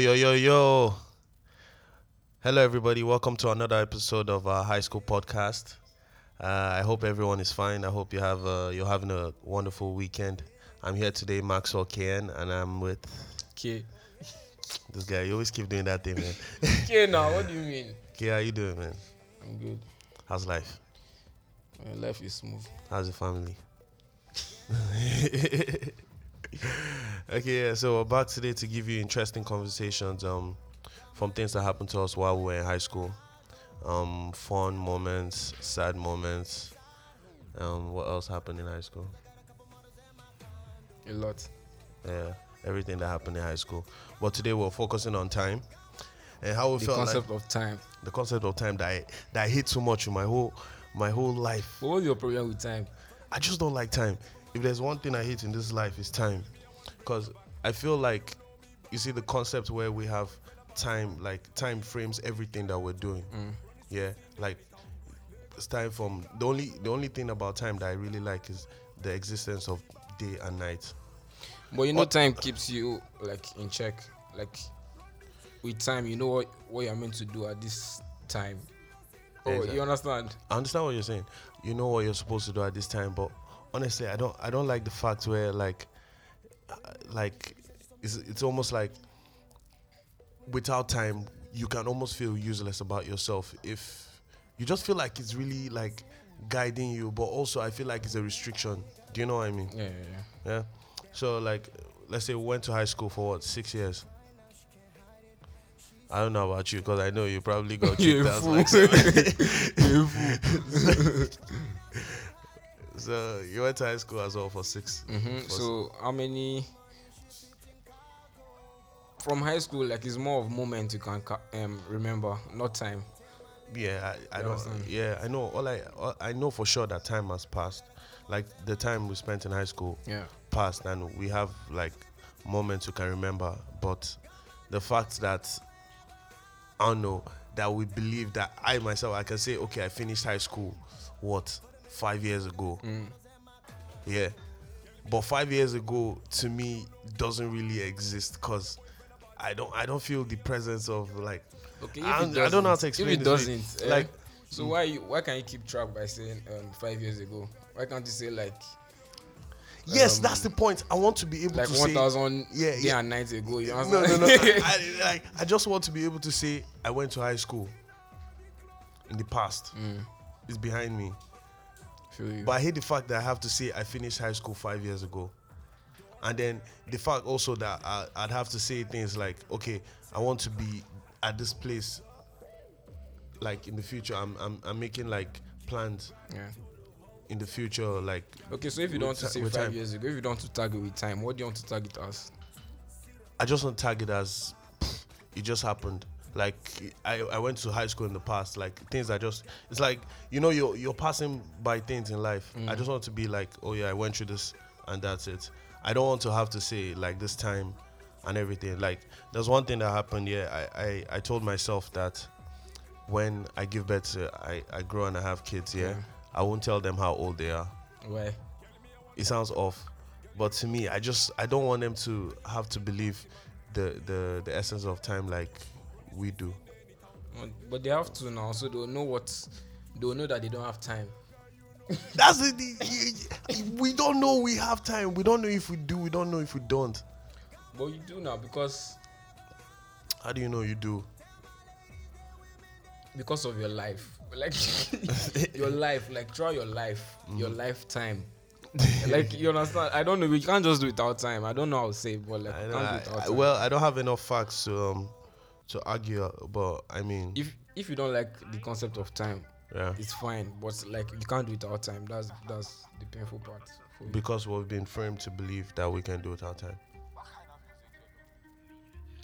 Yo, yo, yo, yo. Hello, everybody. Welcome to another episode of our high school podcast. Uh, I hope everyone is fine. I hope you have uh, you're having a wonderful weekend. I'm here today, Maxwell KN, and I'm with K. this guy. You always keep doing that thing, man. Okay, now what do you mean? K, how you doing, man? I'm good. How's life? My life is smooth. How's the family? okay, yeah, so we're back today to give you interesting conversations um, from things that happened to us while we were in high school. Um, fun moments, sad moments. Um, what else happened in high school? A lot. Yeah, everything that happened in high school. But today we're focusing on time and how we The felt concept like of time. the concept of time that I, that I hate so much in my whole my whole life. But what's your problem with time? I just don't like time. If there's one thing I hate in this life, it's time. Because I feel like, you see, the concept where we have time, like time frames everything that we're doing. Mm. Yeah, like it's time from the only the only thing about time that I really like is the existence of day and night. But you know, time keeps you like in check. Like with time, you know what what you're meant to do at this time. Oh, Exactly. you understand? I understand what you're saying. You know what you're supposed to do at this time, but honestly, I don't. I don't like the fact where like, like, it's it's almost like without time, you can almost feel useless about yourself if you just feel like it's really like guiding you, but also I feel like it's a restriction. Do you know what I mean? Yeah, yeah, yeah. Yeah. So like, let's say we went to high school for what six years. I don't know about you because I know you probably got You fool. like seven. So you went to high school as well for 6 hmm for So how many? From high school, like it's more of moment you can um, remember, not time. Yeah, I, I don't. Yeah, I know. All I all, I know for sure that time has passed. Like the time we spent in high school Yeah. passed, and we have like moments you can remember. But the fact that I don't know that we believe that I myself I can say, okay, I finished high school, what five years ago. Mm. Yeah. But five years ago, to me, doesn't really exist because I don't I don't feel the presence of like Okay, I if don't- I know how to explain If it doesn't, eh, Like- so why you, why can't you keep track by saying um, five years ago? Why can't you say like Yes, Um, that's the point. I want to be able like to one say thousand Yeah, day yeah. and night ago? You no, understand? no, no. I, like, I just want to be able to say I went to high school in the past. Mm, It's behind me. Feel you. But I hate the fact that I have to say I finished high school five years ago. And then the fact also that I, I'd have to say things like, okay, I want to be at this place. Like in the future, I'm I'm, I'm making like plans yeah. in the future. Like Okay, so if you don't want to say five time. years ago, if you don't want to target with time, what do you want to target as? I just want to tag it as it just happened. Like I, I went to high school in the past. Like things that just it's like you know you're you're passing by things in life. I mm. just want to be like, oh yeah, I went through this and that's it. I don't want to have to say like this time and everything. Like there's one thing that happened. Yeah, I I, I told myself that when I give birth to I I grow and I have kids. Yeah, Yeah. I won't tell them how old they are. Why? it sounds off but to me i just i don't want them to have to believe the the the essence of time like we do. But- they have to now, so they'll know what they'll know that they don't have time. that's the, we don't know we have time. We don't know if we do we don't know if we don't. But you do now because how do you know you do? Because of your life. Like your life like throughout your life your lifetime. Like you understand? I don't know. We can't just do without time. I don't know how to say but like I know, I- do without I- time. well i don't have enough facts to um to argue but i mean if if you don't like the concept of time yeah. it's fine but like you can't do it without time. That's that's the painful part because we've been framed to believe that we can do it our time.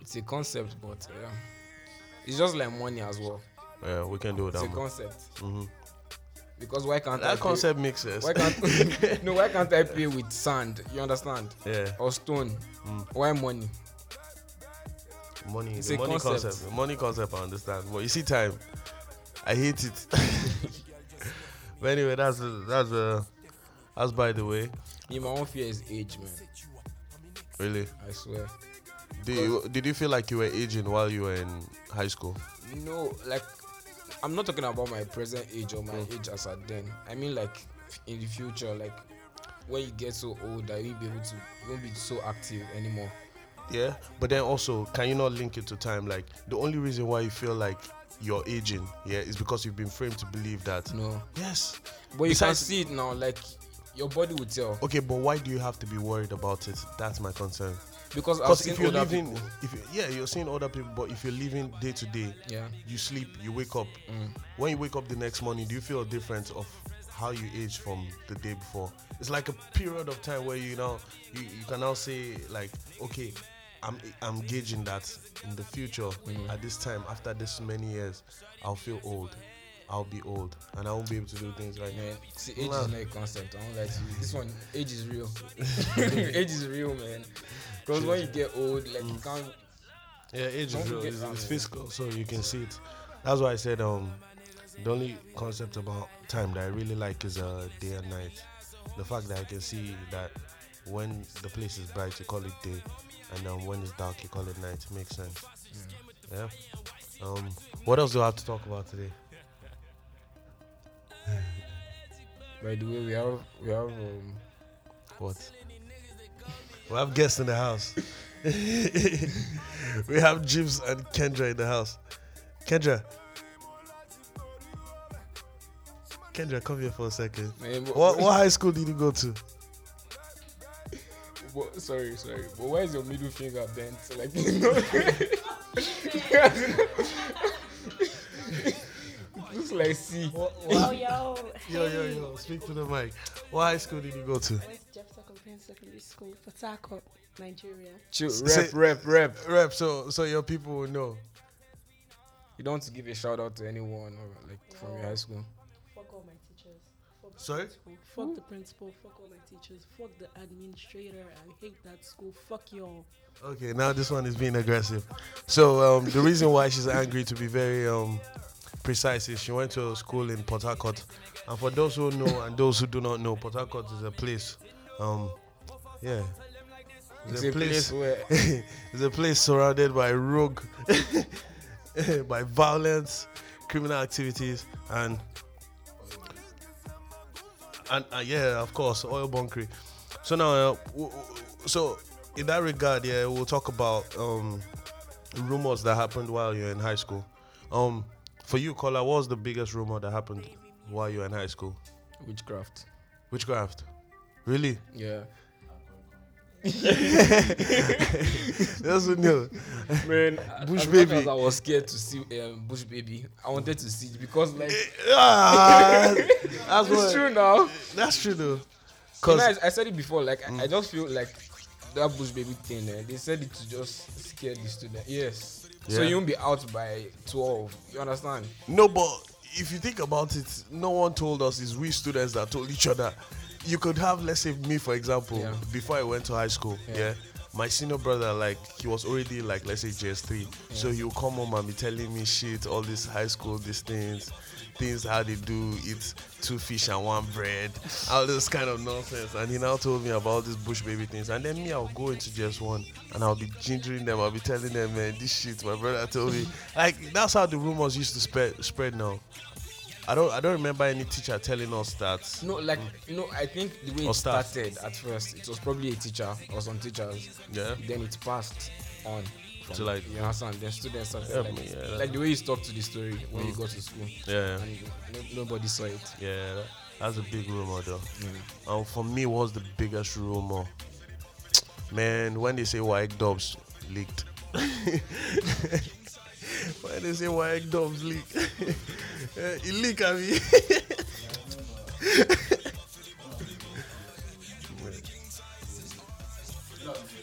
It's a concept but yeah. It's just like money as well. Yeah we can do it it's a concept. Hmm because why can't I that pay- concept makes sense. Why can't no why can't i pay with sand? You understand? Yeah. Or stone. Mm. why money Money, It's the a money concept. concept. The money concept, I understand. But you see, time, I hate it. but anyway, that's that's uh, that's by the way. Yeah, my own fear is age, man. Really, I swear. Did you, did you feel like you were aging while you were in high school? No, like I'm not talking about my present age or my Mm. age as at then. I mean like in the future, like when you get so old that you won't be able to you won't be so active anymore. Yeah, but then also, can you not link it to time? Like the only reason why you feel like you're aging, yeah, is because you've been framed to believe that. No. Yes. But you Besides- can see it now, like your body would tell. Okay, but why do you have to be worried about it? That's my concern. Because I've seen if you're living, people. if you, yeah, you're seeing other people, but if you're living day to day, Yeah. you sleep, you wake up. Mm. When you wake up the next morning, do you feel a difference of how you age from the day before? It's like a period of time where you know you, you can now say like, okay, I'm I'm gauging that in the future Mm. at this time after this many years, I'll feel old. I'll be old and I won't be able to do things right Man, see, age is not a concept. I won't lie to you. This one, age is real. age is real, man. Because when you get old, like you can't. Yeah, age is real. It's, it's physical, so you can see it. That's why I said um, the only concept about time that I really like is uh, day and night. The fact that I can see that when the place is bright, you call it day, and then when it's dark, you call it night. Makes sense. Yeah. Um, what else do I have to talk about today? By the way, we have we have um, What? We have guests in the house. we have Jibs and Kendra in the house. Kendra. Kendra, come here for a second. man, What, what high school did you go to? But- sorry, sorry. But why is your middle finger bent? Like you know. Looks like C. Oh, yo. Yo, yo, yo, speak to the mic. What high school did you go to? West Jefferson Comprehensive Secondary School, Port Harcourt, Nigeria. Chill, Say- rep, rep, rep. Rep, so so your people will know. You don't want to give a shout out to anyone or like from your high school. Sorry? principal. Fuck the principal. Fuck all my teachers. Fuck the administrator. I hate that school. Fuck y'all. Okay, now this one is being aggressive. So um, the reason why she's angry, to be very um, precise, is she went to a school in Port Harcourt. And for those who know and those who do not know, Port Harcourt is a place. Um, yeah, It's a place where it's a place surrounded by rogue, by violence, criminal activities, and and uh, yeah, of course, oil bunkering. So now, uh, w- w- so in that regard, yeah, we'll talk about um, rumors that happened while you're in high school. Um, for you, Kola, what was the biggest rumor that happened while you were in high school? witchcraft. Witchcraft. Really? Yeah. That's what new. Man, Bush as baby. Much as I was scared to see um, Bush baby. I wanted to see it because like Ah, that's it's true now. That's true though. You Cause know, I, I said it before. Like I, I just feel like that Bush baby thing. Eh, they said it to just scare the student. Yes. Yeah. So you won't be out by twelve. You understand? no, but if you think about it, no one told us. It's we students that told each other. You could have, let's say, me for example, Yeah. before I went to high school. Yeah. Yeah. My senior brother, like, he was already like, let's say, JS3. So he would come home and be telling me shit, all this high school, these things, things how they do eat two fish and one bread, all this kind of nonsense. And he now told me about these bush baby things. And then me, I'll go into JS1 and I'll be gingering them. I'll be telling them, man, this shit my brother told me. Like, that's how the rumors used to spread spread now. I don't I don't remember any teacher telling us that. No, like you know, I think the way it staff. started at first, it was probably a teacher or some teachers. Yeah. Then it passed on. To, like- you understand? Then students started Yeah, like, yeah, like the way you stuck to the story when you Mm. got to school, Yeah. and no, nobody saw it. Yeah, that- that's a big rumor though. Mm. Um, for me, what's the biggest rumor? Man, when they say white dubs leaked. when they say white dubs leak, Eh, it leak I mean.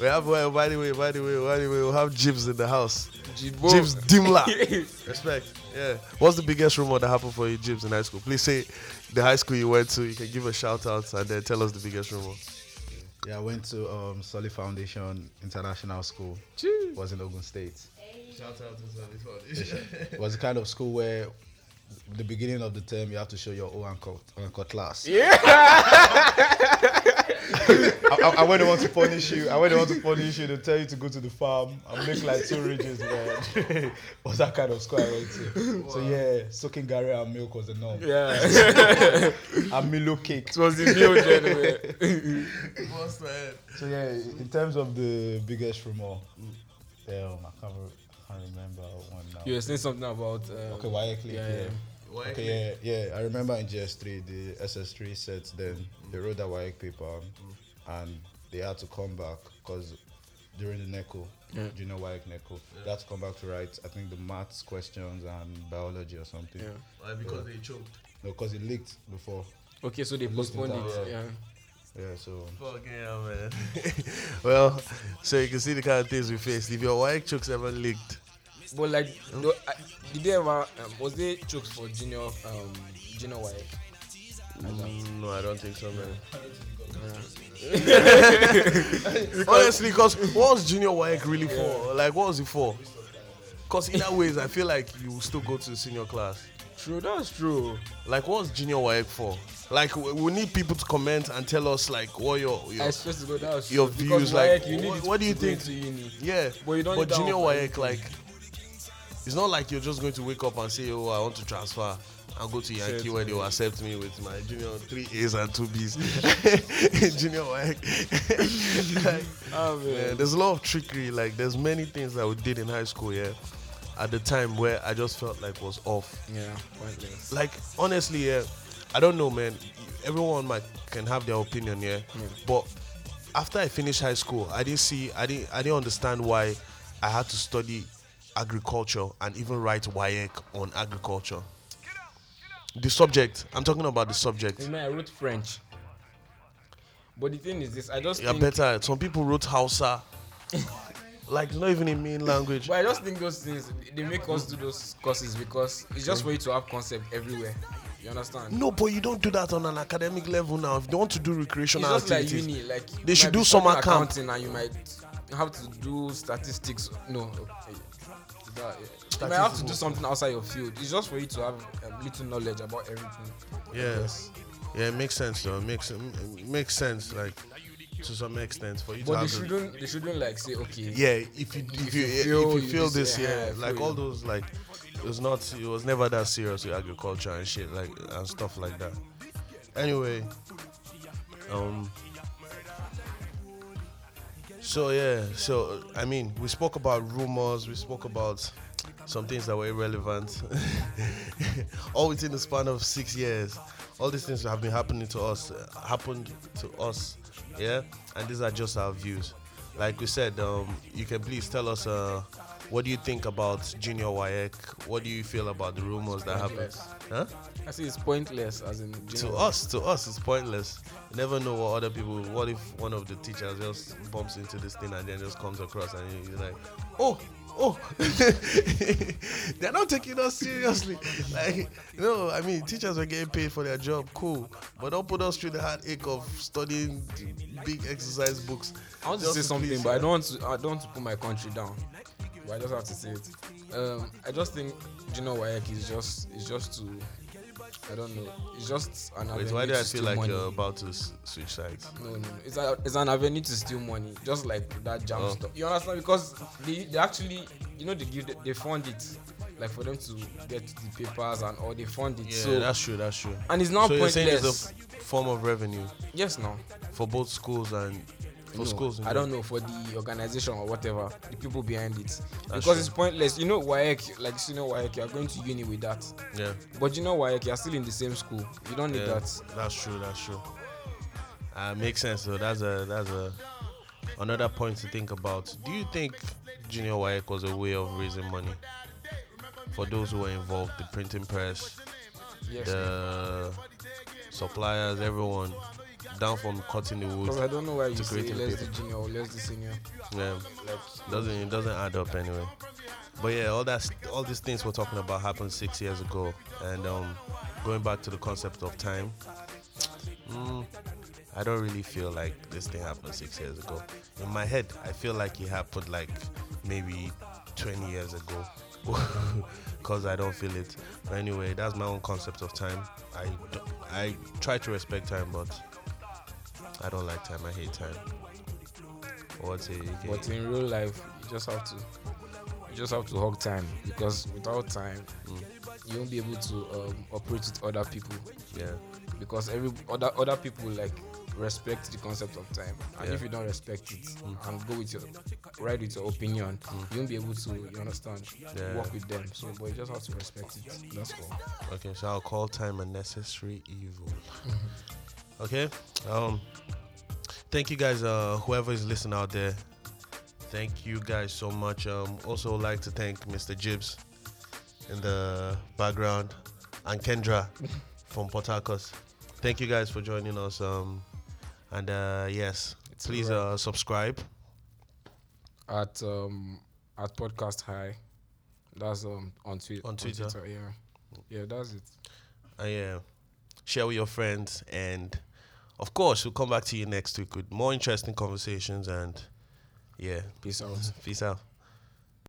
we have well, by the way, by the way, by the way, we have Jibs in the house. Jibo. Jibs Dimla. Respect. Yeah. What's the biggest rumor that happened for you, Jibs, in high school? Please say the high school you went to. You can give a shout out and then tell us the biggest rumor. Yeah, I went to um, Solid Foundation International School. Choo. was in Ogun State. Shout out to Solid Foundation. It was the kind of school where the beginning of the term you have to show your O and cut, and cut class. Yeah. I, I, I wouldn't want to punish you. I wouldn't want to punish you to tell you to go to the farm and make like two ridges, man. was that kind of school I went to. So yeah, soaking garri and milk was the norm. Yeah. And Milo cake. it was the meal then. What's man? So yeah, in terms of the biggest rumor, damn, I can't, re- I can't remember one now. You were saying something about. Uh, Okay, why click yeah, yeah. yeah. Okay, yeah, yeah. I remember in JS3, the SS3 sets then they wrote that WAEC paper and they had to come back because during the NECO, Yeah. know WAEC NECO, they had to come back to write, I think, the maths questions and biology or something. Yeah. Why? Because they choked. No, because it leaked before. Okay, so they postponed it. Yeah. Yeah, so. Fuck yeah, man. well, so you can see the kind of things we faced. If your white chokes ever leaked, But like, do, uh, did they ever? Um, was there chokes for junior? Um, junior wife? mm, no, I don't think so, man. Yeah. Honestly, because what was junior WAEC really for? Like, what was it for? Because in that ways, I feel like you still go to the senior class. True, that's true. Like, what's junior WAEC for? Like, we, we need people to comment and tell us, like, what your, I your supposed to go. Your views, like, you need what- what do you think? yeah. But you don't that junior WAEC, like, it's not like you're just going to wake up and say, oh, I want to transfer. and go to Yankee where they will accept me with my junior three A's and two B's. junior work. like, Oh, ah, man, man. there's a lot of trickery. Like there's many things that we did in high school, yeah. At the time where I just felt like was off. Yeah, pointless. Like honestly, yeah, I don't know, man. Everyone might can have their opinion, yeah. But after I finished high school, I didn't see, I didn't, I didn't understand why I had to study agriculture and even write WAEC on agriculture. The subject, I'm talking about the subject. You know, I wrote French. But the thing is this, I just Yeah, better. Some people wrote Hausa, like not even a main language. but I just think those things they make us do those courses because it's just for you to have concept everywhere. You understand? No, but you don't do that on an academic level now. If you want to do recreational It's just like activities, uni, like They should do summer camp. accounting and you might have to do statistics. No, okay. That, yeah. You might have to do something outside your field. It's just for you to have um, little knowledge about everything. yes, yeah, it makes sense though. It makes it makes sense, like to some extent, for you to But they have. shouldn't, they shouldn't like say, okay, yeah, if you if you you if feel you you feel this, yeah, yeah, like all you. those like it was not it was never that serious with agriculture and shit like and stuff like that. Anyway, um. So yeah, so I mean, we spoke about rumors, we spoke about some things that were irrelevant, all within the span of six years. All these things that have been happening to us, uh, happened to us, yeah, and these are just our views. Like we said, um, you can please tell us uh, what do you think about Junior WAEC? What do you feel about the rumors that happen? Huh? I say it's pointless as in to us, to us, it's pointless. You never know what other people. What if one of the teachers just bumps into this thing and then just comes across and you're like, oh, oh, they're not taking us seriously. Like, no, I mean, teachers are getting paid for their job, cool, but don't put us through the heartache of studying big exercise books. I want to just say something, please- but I don't want to. I don't want to put my country down. But I just have to say it. Um, I just think Junior WAEC is just is just to. I don't know. It's just an Wait, avenue why do to I steal feel like money. you're about to s- switch sides? No, no, no. It's, a, it's an avenue to steal money, just like that jam Oh. stuff. You understand? Because they, they actually, you know, they give the, they fund it, like for them to get the papers and all. They fund it. Yeah, so that's true. That's true. and it's not so you're saying it's a f- form of revenue yes, no. for both schools and for No, schools. I don't know for the organization or whatever, the people behind it, because true. it's pointless. You know, WAEC, like you know WAEC, you are going to uni with that, Yeah. but you know WAEC, you are still in the same school. You don't need Yeah, that. That's true. That's true. Uh, makes sense So That's a that's a another point to think about. Do you think junior WAEC was a way of raising money for those who were involved, the printing press, Yes. the suppliers, everyone, down from cutting the Because wood? I don't know why you say create a let's paper. do junior or let's do senior. Yeah, doesn't it doesn't add up anyway. But yeah, all that all these things we're talking about happened six years ago, and um, going back to the concept of time, mm, I don't really feel like this thing happened six years ago. In my head, I feel like it happened like maybe 20 years ago, because I don't feel it. But anyway, that's my own concept of time. I I try to respect time, but I don't like time. I hate time. What's it? But in real life, you just have to you just have to hug time because without time, Mm. you won't be able to um, operate with other people yeah, because every other other people like respect the concept of time, and Yeah. if you don't respect it and go with your ride with your opinion, you won't be able to you understand Yeah. work with them. So, but you just have to respect it. That's all. Okay, so I'll call time a necessary evil. Okay. Um. Thank you guys. Uh, whoever is listening out there, thank you guys so much. Um. Also like to thank Mr. Jibs in the background and Kendra from Port Harcourt. Thank you guys for joining us. Um. And uh, yes, It's please uh subscribe. at um at podcast high. That's um on, twi- On Twitter. Yeah, yeah, that's it. And yeah, share with your friends. And of course, we'll come back to you next week with more interesting conversations. And yeah, Peace out. peace out.